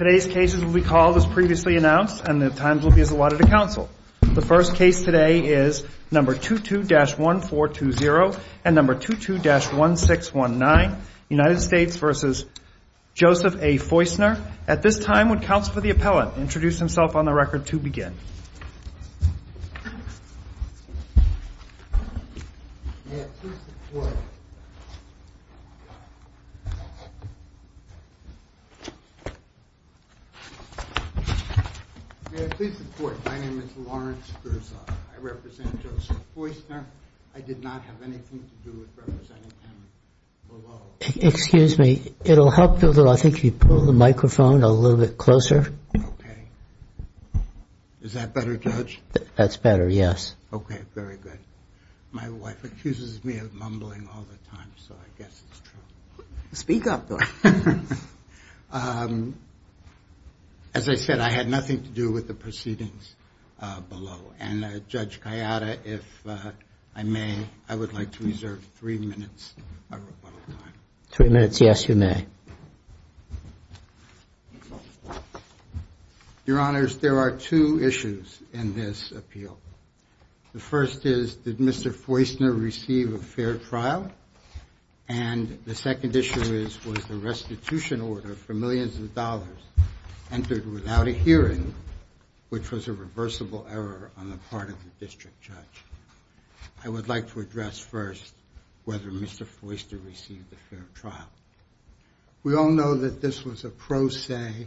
Today's cases will be called as previously announced, and the times will be as allotted to counsel. The first case today is number 22-1420 and number 22-1619, United States v. Joseph A. Feusner. At this time, would counsel for the appellant introduce himself on the record to begin? May it please the Court. May it please the Court. My name is Lawrence Gerzog. I represent Joseph Feusner. I did not have anything to do with representing him below. Excuse me. It'll help a little, I think, if you pull the microphone a little bit closer. Okay. Is that better, Judge? That's better, yes. Okay, very good. My wife accuses me of mumbling all the time, so I guess it's true. Speak up, though. Um, As I said, I had nothing to do with the proceedings uh, below. And uh, Judge Kayatta, if uh, I may, I would like to reserve three minutes of rebuttal time. Three minutes, yes, you may. Your Honors, there are two issues in this appeal. The first is, did Mr. Feusner receive a fair trial? And the second issue is, was the restitution order for millions of dollars entered without a hearing, which was a reversible error on the part of the district judge? I would like to address first whether Mr. Feusner received a fair trial. We all know that this was a pro se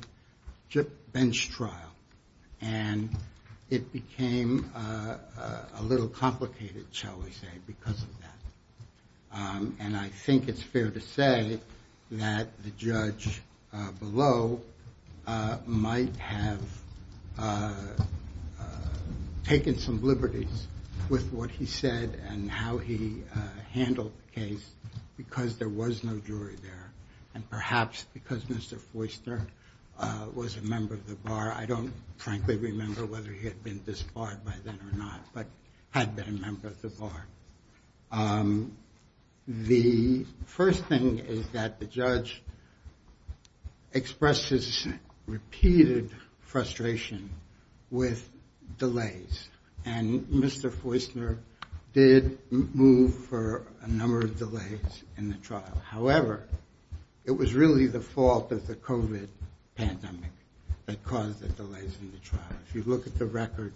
bench trial, and it became uh, a little complicated, shall we say, because of that. Um, and I think it's fair to say that the judge uh, below Uh, might have uh, uh, taken some liberties with what he said and how he handled the case because there was no jury there. And perhaps because Mr. Feusner was a member of the bar, I don't frankly remember whether he had been disbarred by then or not, but had been a member of the bar. Um, the first thing is that the judge expressed his repeated frustration with delays. And Mr. Feusner did move for a number of delays in the trial. However, it was really the fault of the COVID pandemic that caused the delays in the trial. If you look at the record,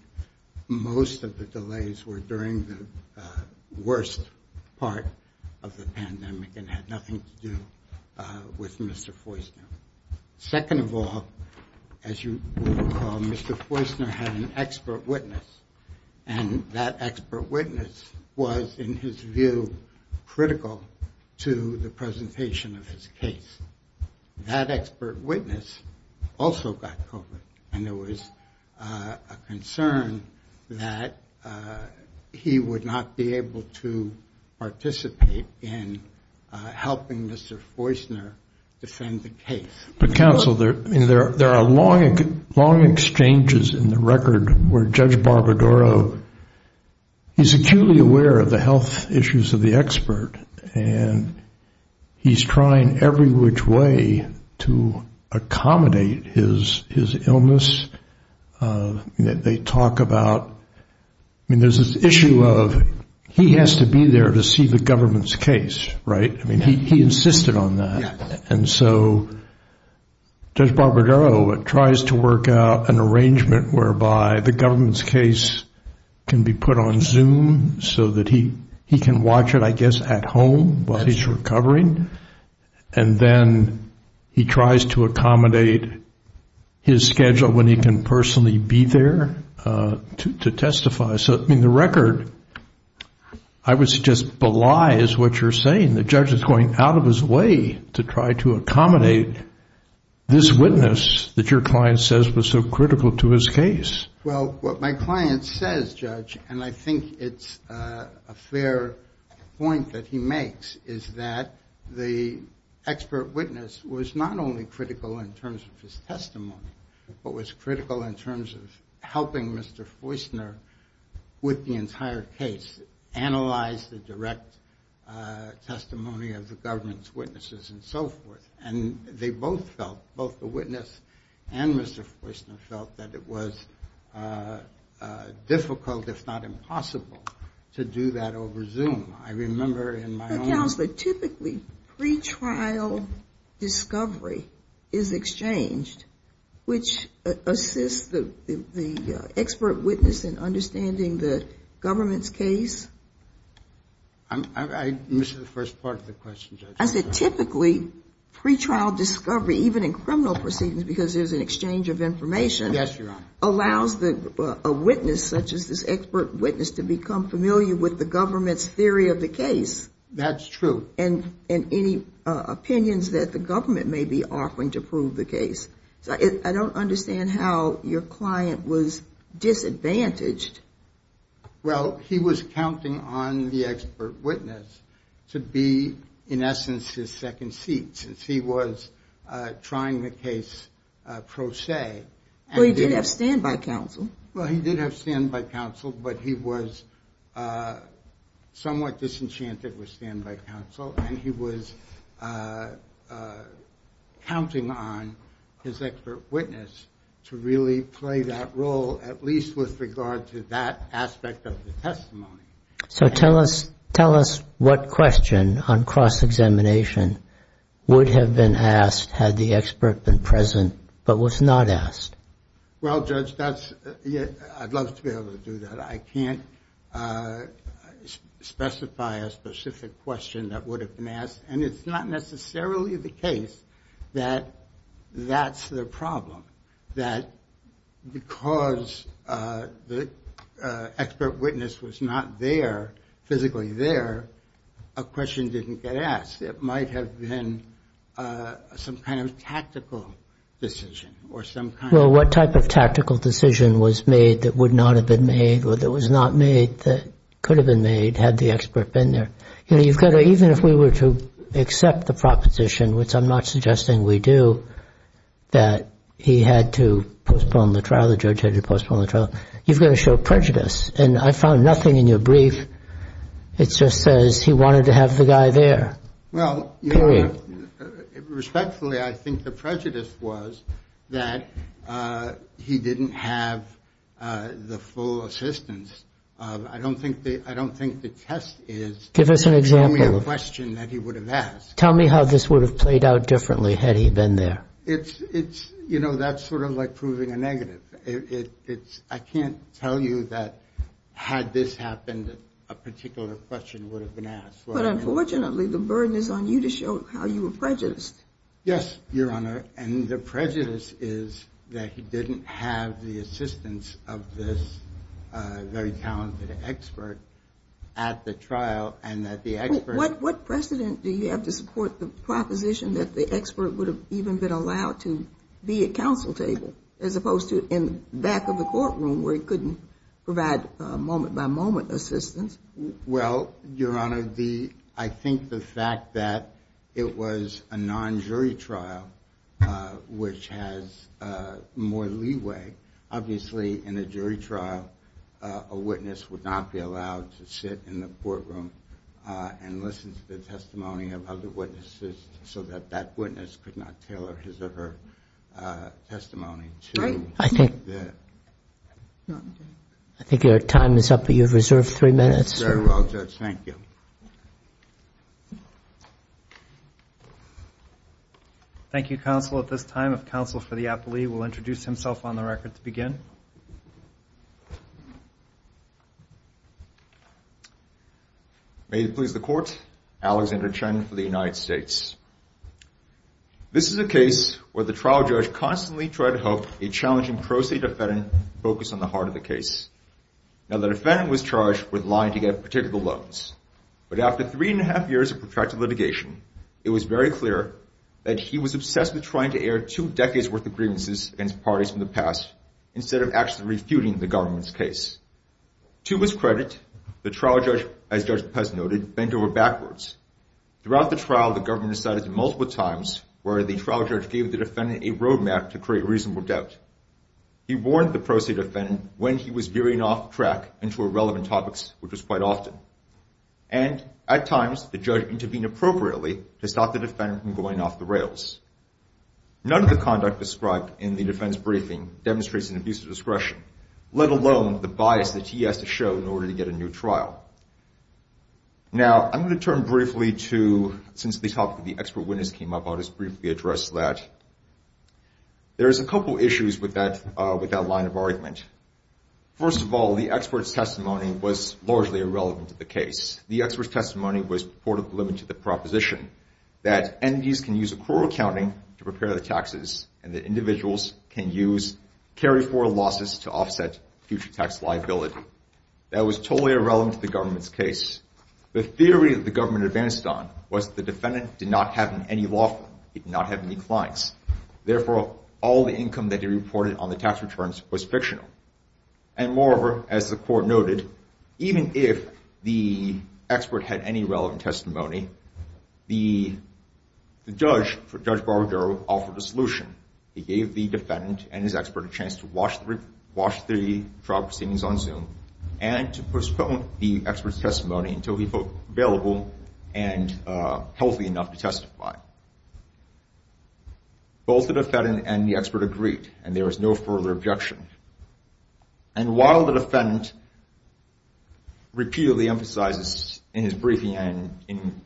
most of the delays were during the uh, worst part of the pandemic and had nothing to do uh, with Mr. Feusner. Second of all, as you will recall, Mr. Feusner had an expert witness, and that expert witness was, in his view, critical to the presentation of his case. That expert witness also got COVID, and there was uh, a concern that uh, he would not be able to participate in uh, helping Mr. Feusner defend the case. But counsel, there are long exchanges in the record where Judge Barbadoro, he's acutely aware of the health issues of the expert, and he's trying every which way to accommodate his illness. Uh, they talk about, I mean, there's this issue of he has to be there to see the government's case, right? I mean, he insisted on that. And so Judge Barbadoro tries to work out an arrangement whereby the government's case can be put on Zoom so that he can watch it, I guess, at home while he's recovering. And then he tries to accommodate his schedule when he can personally be there uh, to testify. So, I mean, the record, I would suggest, belies what you're saying. The judge is going out of his way to try to accommodate this witness that your client says was so critical to his case. Well, what my client says, Judge, and I think it's uh, a fair point that he makes, is that the expert witness was not only critical in terms of his testimony, but was critical in terms of helping Mr. Feusner with the entire case, analyze the direct uh, testimony of the government's witnesses and so forth. And they both felt, both the witness and Mr. Feusner felt that it was uh, uh, difficult, if not impossible, to do that over Zoom. I remember in my own... But, Counselor, typically pretrial discovery is exchanged, which assists the expert witness in understanding the government's case. I missed the first part of the question, Judge. I said typically pretrial discovery, even in criminal proceedings, because there's an exchange of information... Yes, Your Honor. ...allows uh, a witness, such as this expert witness, to become familiar with the government's theory of the case. That's true. And and any uh, opinions that the government may be offering to prove the case. So I I don't understand how your client was disadvantaged. Well, he was counting on the expert witness to be, in essence, his second seat, since he was uh, trying the case uh, pro se. Well, he did have standby counsel. Well, he did have standby counsel, but he was uh, somewhat disenchanted with standby counsel, and he was counting on his expert witness to really play that role, at least with regard to that aspect of the testimony. So tell us tell us what question on cross-examination would have been asked had the expert been present, but was not asked. Well, Judge, that's, I'd love to be able to do that. I can't uh, specify a specific question that would have been asked, and it's not necessarily the case that that's the problem, that because uh, the uh, expert witness was not there, physically there, a question didn't get asked. It might have been uh, some kind of tactical decision or some kind of... Well, what type of tactical decision was made that would not have been made or that was not made that could have been made had the expert been there? You know, you've got to, even if we were to accept the proposition, which I'm not suggesting we do, that he had to postpone the trial, the judge had to postpone the trial, you've got to show prejudice. And I found nothing in your brief. It just says he wanted to have the guy there. Well, respectfully, I think the prejudice was that uh, he didn't have uh, the full assistance. I don't think the I don't think the test is... Give us an example. A question that he would have asked. Tell me how this would have played out differently had he been there. It's, you know, that's sort of like proving a negative. I can't tell you that had this happened, a particular question would have been asked. But unfortunately, the burden is on you to show how you were prejudiced. Yes, Your Honor, and the prejudice is that he didn't have the assistance of this uh, very talented expert at the trial and that the expert... What precedent do you have to support the proposition that the expert would have even been allowed to be at counsel table as opposed to in the back of the courtroom where he couldn't provide uh, moment-by-moment assistance? Well, Your Honor, the I think the fact that it was a non-jury trial, uh, which has uh, more leeway, obviously in a jury trial, Uh, a witness would not be allowed to sit in the courtroom uh, and listen to the testimony of other witnesses so that that witness could not tailor his or her uh, testimony to... I think your time is up, but you have reserved three minutes. Very well, Judge. Thank you. Thank you, counsel. At this time, if counsel for the appellee will introduce himself on the record to begin. May it please the Court, Alexander Chen for the United States. This is a case where the trial judge constantly tried to help a challenging pro se defendant focus on the heart of the case. Now, the defendant was charged with lying to get particular loans, but after three and a half years of protracted litigation, it was very clear that he was obsessed with trying to air two decades' worth of grievances against parties from the past instead of actually refuting the government's case. To his credit, the trial judge, as Judge Pez noted, bent over backwards. Throughout the trial, the government decided multiple times where the trial judge gave the defendant a roadmap to create reasonable doubt. He warned the pro se defendant when he was veering off track into irrelevant topics, which was quite often. And at times, the judge intervened appropriately to stop the defendant from going off the rails. None of the conduct described in the defense briefing demonstrates an abuse of discretion, let alone the bias that he has to show in order to get a new trial. Now, I'm going to turn briefly to, since the topic of the expert witness came up, I'll just briefly address that. There's a couple issues with that uh with that line of argument. First of all, the expert's testimony was largely irrelevant to the case. The expert's testimony was purportedly limited to the proposition that entities can use accrual accounting to prepare the taxes and that individuals can use carry-forward losses to offset future tax liability. That was totally irrelevant to the government's case. The theory that the government advanced on was that the defendant did not have any law firm. He did not have any clients. Therefore, all the income that he reported on the tax returns was fictional. And moreover, as the court noted, even if the expert had any relevant testimony, the judge, Judge Barbadoro, offered a solution. He gave the defendant and his expert a chance to watch the trial proceedings on Zoom and to postpone the expert's testimony until he felt available and uh, healthy enough to testify. Both the defendant and the expert agreed, and there was no further objection. And while the defendant repeatedly emphasizes in his briefing and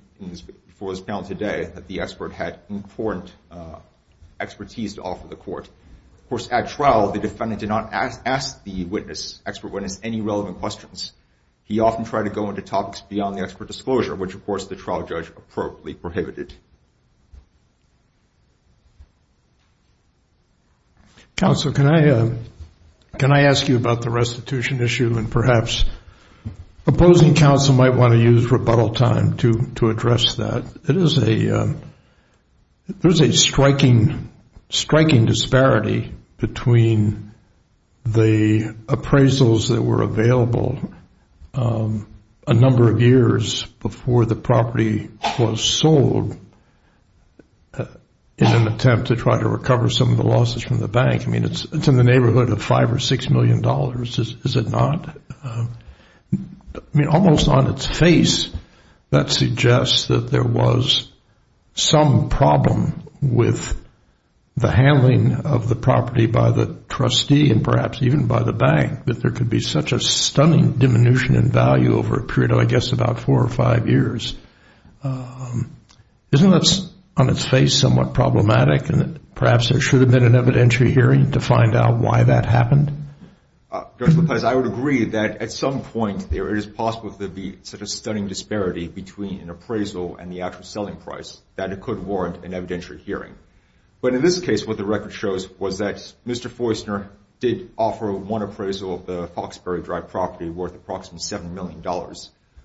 before this panel today that the expert had important uh, expertise to offer the court, of course, at trial, the defendant did not ask the witness, expert witness, any relevant questions. He often tried to go into topics beyond the expert disclosure, which, of course, the trial judge appropriately prohibited. Counsel, can I uh, ask you about the restitution issue? And perhaps opposing counsel might want to use rebuttal time to address that. Uh, there's a striking disparity between the appraisals that were available um, a number of years before the property was sold uh, in an attempt to try to recover some of the losses from the bank. I mean, it's in the neighborhood of 5 or $6 million, is it not? Um, I mean, almost on its face, that suggests that there was some problem with the handling of the property by the trustee and perhaps even by the bank, that there could be such a stunning diminution in value over a period of, I guess, about four or five years. Um, isn't that, on its face, somewhat problematic? And perhaps there should have been an evidentiary hearing to find out why that happened? Uh, Judge Lipez, I would agree that at some point it is possible there to be such a stunning disparity between an appraisal and the actual selling price that it could warrant an evidentiary hearing. But in this case, what the record shows was that Mr. Foistner did offer one appraisal of the Foxbury Drive property worth approximately $7 million.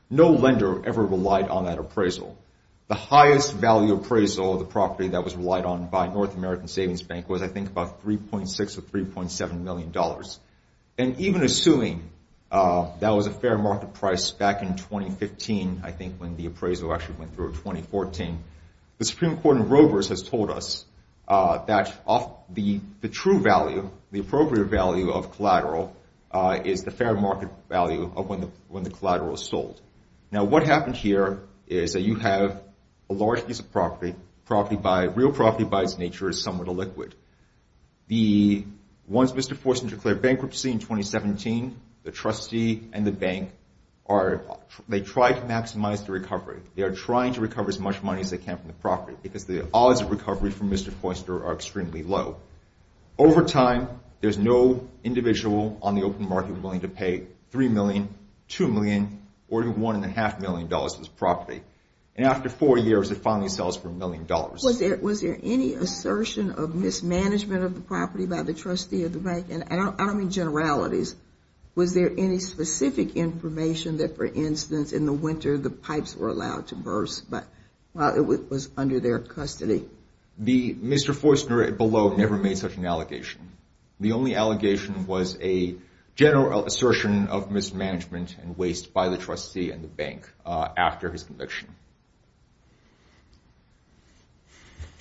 No lender ever relied on that appraisal. The highest value appraisal of the property that was relied on by North American Savings Bank was, I think, about $3.6 or $3.7 million. And even assuming uh, that was a fair market price back in 2015, I think when the appraisal actually went through in 2014, the Supreme Court in Robers has told us Uh, that the true value, the appropriate value of collateral uh, is the fair market value of when the when the collateral is sold. Now, what happened here is that you have a large piece of property. Property by real property by its nature is somewhat illiquid. The once Mr. Feusner declared bankruptcy in 2017, the trustee and the bank, they try to maximize the recovery. They are trying to recover as much money as they can from the property because the odds of recovery from Mr. Feusner are extremely low. Over time, there's no individual on the open market willing to pay $3 million, $2 million, or even $1.5 million for this property. And after four years, it finally sells for $1 million. Was there any assertion of mismanagement of the property by the trustee of the bank? And I don't mean generalities. Was there any specific information that, for instance, in the winter the pipes were allowed to burst while it was under their custody? Mr. Feusner below never made such an allegation. The only allegation was a general assertion of mismanagement and waste by the trustee and the bank uh, after his conviction.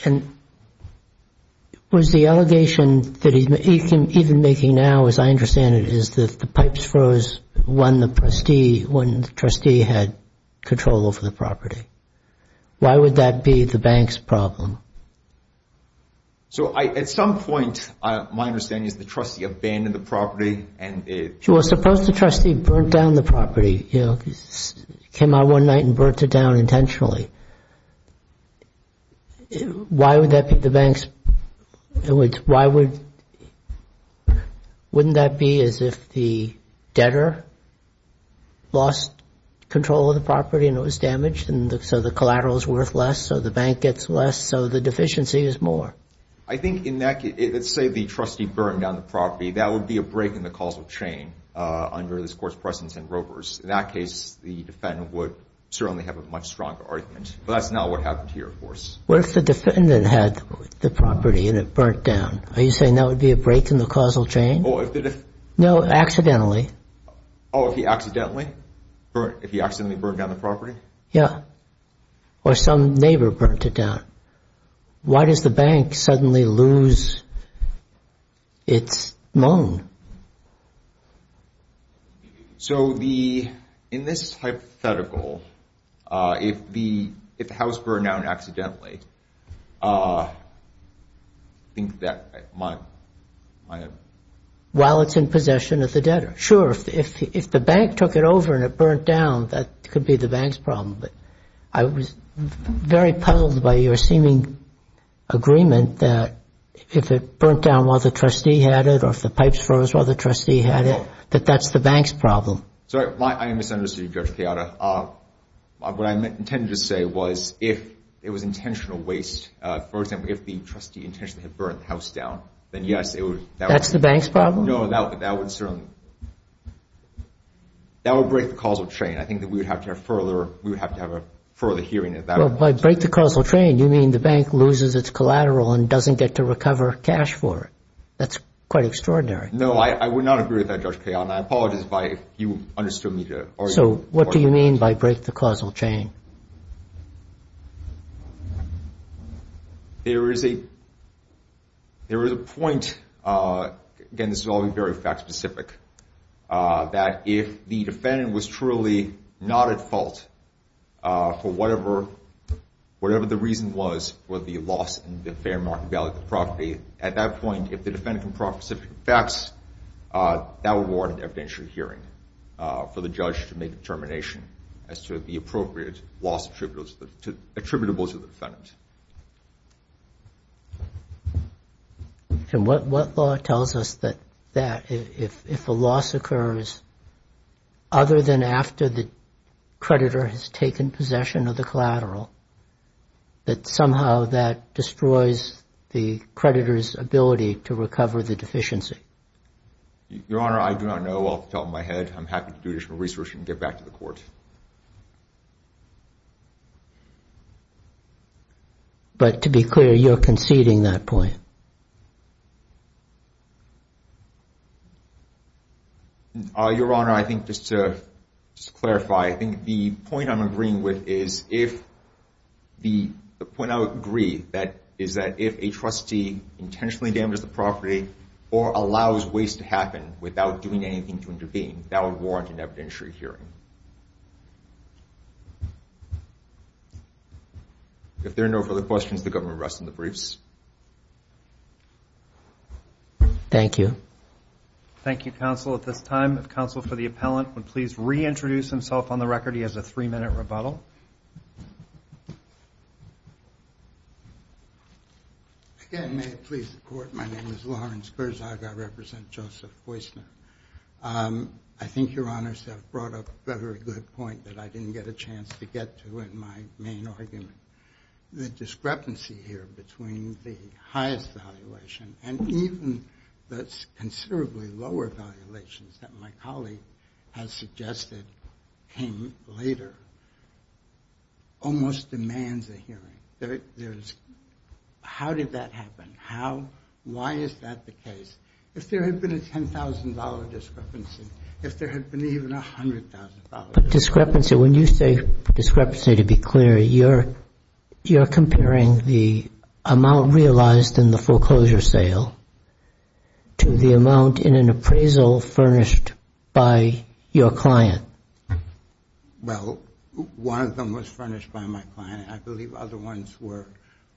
And was the allegation that he's even making now, as I understand it, is that the pipes froze when the trustee had control over the property? Why would that be the bank's problem? So at some point, uh, my understanding is the trustee abandoned the property and it... Well, suppose the trustee burnt down the property, you know, came out one night and burnt it down intentionally. Why would that be the bank's... Why would... Wouldn't that be as if the debtor lost control of the property and it was damaged and so the collateral is worth less, so the bank gets less, so the deficiency is more? I think in that case, let's say the trustee burned down the property, that would be a break in the causal chain uh, under this Court's precedence in Robers. In that case, the defendant would certainly have a much stronger argument. But that's not what happened here, of course. What if the defendant had the property and it burnt down? Are you saying that would be a break in the causal chain? Oh, if the... No, accidentally. Oh, if he accidentally burned down the property? Yeah. Or some neighbor burnt it down. Why does the bank suddenly lose its loan? So the... In this hypothetical, Uh, if the if the house burned down accidentally, uh, I think that my... While it's in possession of the debtor. Sure, if if if the bank took it over and it burnt down, that could be the bank's problem. But I was very puzzled by your seeming agreement that if it burnt down while the trustee had it or if the pipes froze while the trustee had it, that that's the bank's problem. Sorry, I misunderstood you, Judge Chiara. Uh, what I intended to say was if it was intentional waste, uh, for example, if the trustee intentionally had burned the house down, then yes, it would... That's the bank's problem? No, that would certainly... That would break the causal chain. I think that we would have to have further... We would have to have a further hearing of that. Well, by break the causal chain, you mean the bank loses its collateral and doesn't get to recover cash for it. That's quite extraordinary. No, I would not agree with that, Judge Chiara. I apologize if you understood me to argue... So what do you mean by break the causal chain? There is a point, uh, again, this is all very fact-specific, uh, that if the defendant was truly not at fault uh, for whatever the reason was for the loss in the fair market value of the property, at that point, if the defendant can proffer specific facts, uh, that would warrant an evidentiary hearing uh, for the judge to make a determination as to the appropriate loss attributable to the defendant. And what law tells us that if a loss occurs other than after the creditor has taken possession of the collateral, that somehow that destroys the creditor's ability to recover the deficiency? Your Honor, I do not know off the top of my head. I'm happy to do additional research and get back to the court. But to be clear, you're conceding that point? Uh, Your Honor, I think just to clarify, I think the point I'm agreeing with is if the point I would agree is that if a trustee intentionally damages the property or allows waste to happen without doing anything to intervene, that would warrant an evidentiary hearing. If there are no further questions, the government rests on the briefs. Thank you. Thank you, counsel. At this time, if counsel for the appellant would please reintroduce himself on the record. He has a three-minute rebuttal. Again, may it please the Court, my name is Lawrence Gerzog. I represent Joseph Foistner. Um, I think Your Honors have brought up a very good point that I didn't get a chance to get to in my main argument. The discrepancy here between the highest valuation and even the considerably lower valuations that my colleague has suggested came later almost demands a hearing. How did that happen? How? Why is that the case? If there had been a $10,000 discrepancy, if there had been even a $100,000 discrepancy. When you say discrepancy, to be clear, you're comparing the amount realized in the foreclosure sale to the amount in an appraisal furnished by your client. Well, one of them was furnished by my client. I believe other ones were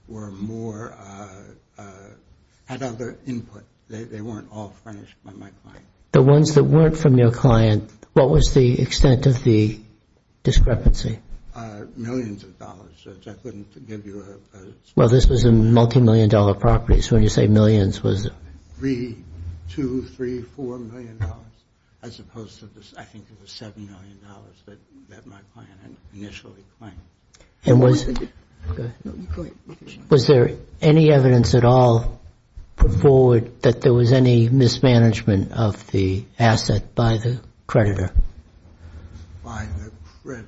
more uh, uh, had other input. They weren't all furnished by my client. The ones that weren't from your client, what was the extent of the discrepancy? Uh, millions of dollars, Judge. I couldn't give you a... Well, this was a multi-million dollar property, so when you say millions, was it... Three, two, three, four million dollars, as opposed to, this, I think it was seven million dollars that my client initially claimed. And was there any evidence at all put forward that there was any mismanagement of the asset by the creditor? By the creditor?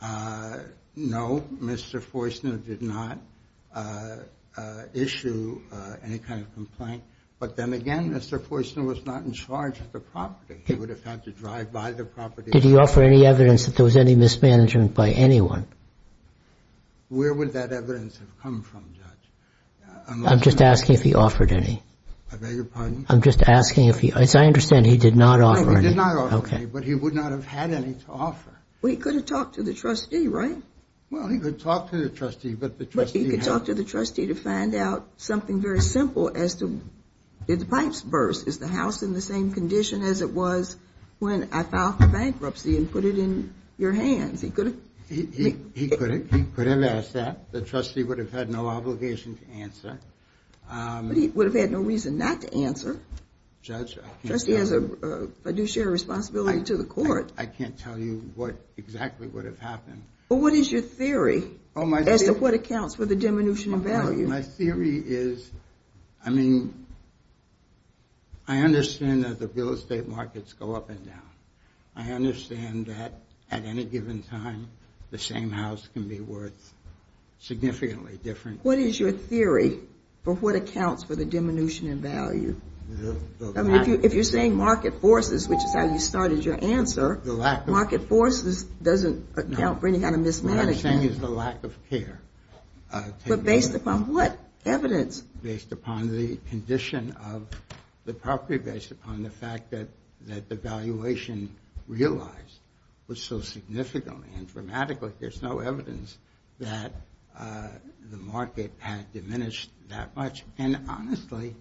Uh, no, Mr. Feusner did not uh, uh, issue any kind of complaint. But then again, Mr. Feusner was not in charge of the property. He would have had to drive by the property. Did he offer any evidence that there was any mismanagement by anyone? Where would that evidence have come from, Judge? I'm just asking if he offered any. I beg your pardon? I'm just asking if he... As I understand, he did not offer any. No, he did not offer any, but he would not have had any to offer. Well, he could have talked to the trustee, right? Well, he could talk to the trustee, but the trustee... But he could talk to the trustee to find out something very simple as to, did the pipes burst? Is the house in the same condition as it was when I filed for bankruptcy and put it in your hands? He could have... He could have asked that. The trustee would have had no obligation to answer. Um, but he would have had no reason not to answer. Judge, I can't... The trustee has a fiduciary responsibility to the court. I can't tell you what exactly would have happened. Well, what is your theory oh, as to what accounts for the diminution in value? My theory is, I mean, I understand that the real estate markets go up and down. I understand that at any given time, the same house can be worth significantly different. What is your theory for what accounts for the diminution in value? I mean, if you're saying market forces, which is how you started your answer, market forces doesn't account for any kind of mismanagement. What I'm saying is the lack of care. Uh, but based upon what evidence? Based upon the condition of the property, based upon the fact that the valuation realized was so significantly and dramatically. There's no evidence that uh, the market had diminished that much. And honestly,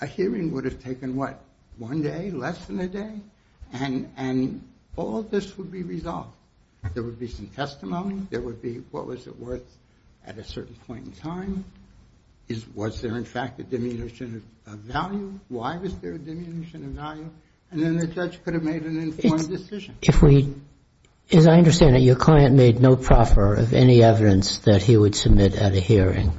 a hearing would have taken, what, one day, less than a day? And all of this would be resolved. There would be some testimony. There would be, what was it worth at a certain point in time? Was there, in fact, a diminution of value? Why was there a diminution of value? And then the judge could have made an informed decision. If we, as I understand it, your client made no proffer of any evidence that he would submit at a hearing.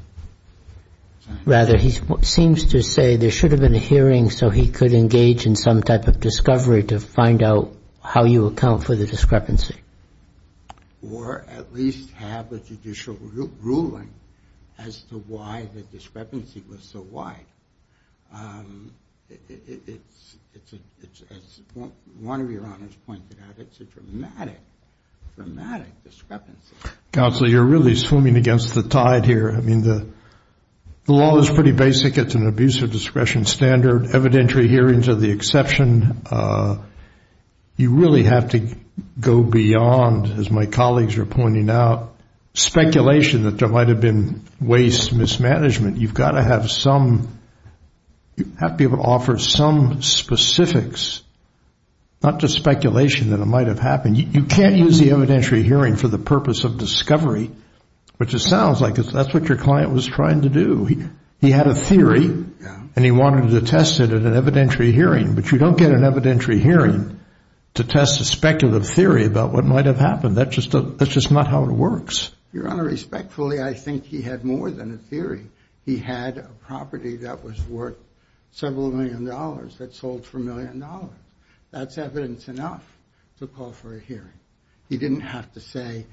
Rather, he seems to say there should have been a hearing so he could engage in some type of discovery to find out how you account for the discrepancy. Or at least have a judicial ruling as to why the discrepancy was so wide. Um, it's, it's as one of your honors pointed out, it's a dramatic, dramatic discrepancy. Counsel, you're really swimming against the tide here. I mean, the the law is pretty basic. It's an abuse of discretion standard. Evidentiary hearings are the exception. Uh, you really have to go beyond, as my colleagues are pointing out, speculation that there might have been waste mismanagement. You've got to have some, you have to be able to offer some specifics, not just speculation that it might have happened. You can't use the evidentiary hearing for the purpose of discovery, which it sounds like that's what your client was trying to do. He had a theory, and he wanted to test it at an evidentiary hearing. But you don't get an evidentiary hearing to test a speculative theory about what might have happened. That's just not how it works. Your Honor, respectfully, I think he had more than a theory. He had a property that was worth several million dollars that sold for a million dollars. That's evidence enough to call for a hearing. He didn't have to say,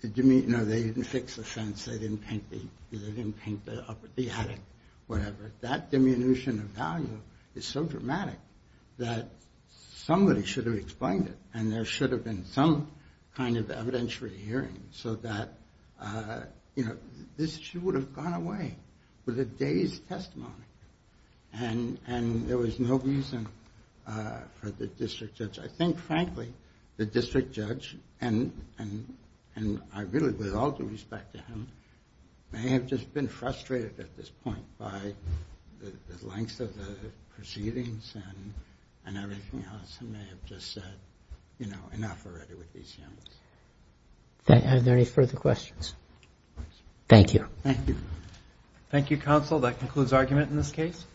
you know, they didn't fix the fence, they didn't paint the attic, whatever. That diminution of value is so dramatic that somebody should have explained it. And there should have been some kind of evidentiary hearing so that, uh, you know, this would have gone away with a day's testimony. And there was no reason Uh, for the district judge. I think, frankly, the district judge, and I really, with all due respect to him, may have just been frustrated at this point by the length of the proceedings and everything else, and may have just said, you know, enough already with these hearings. Are there any further questions? Thank you. Thank you. Thank you, counsel. That concludes argument in this case.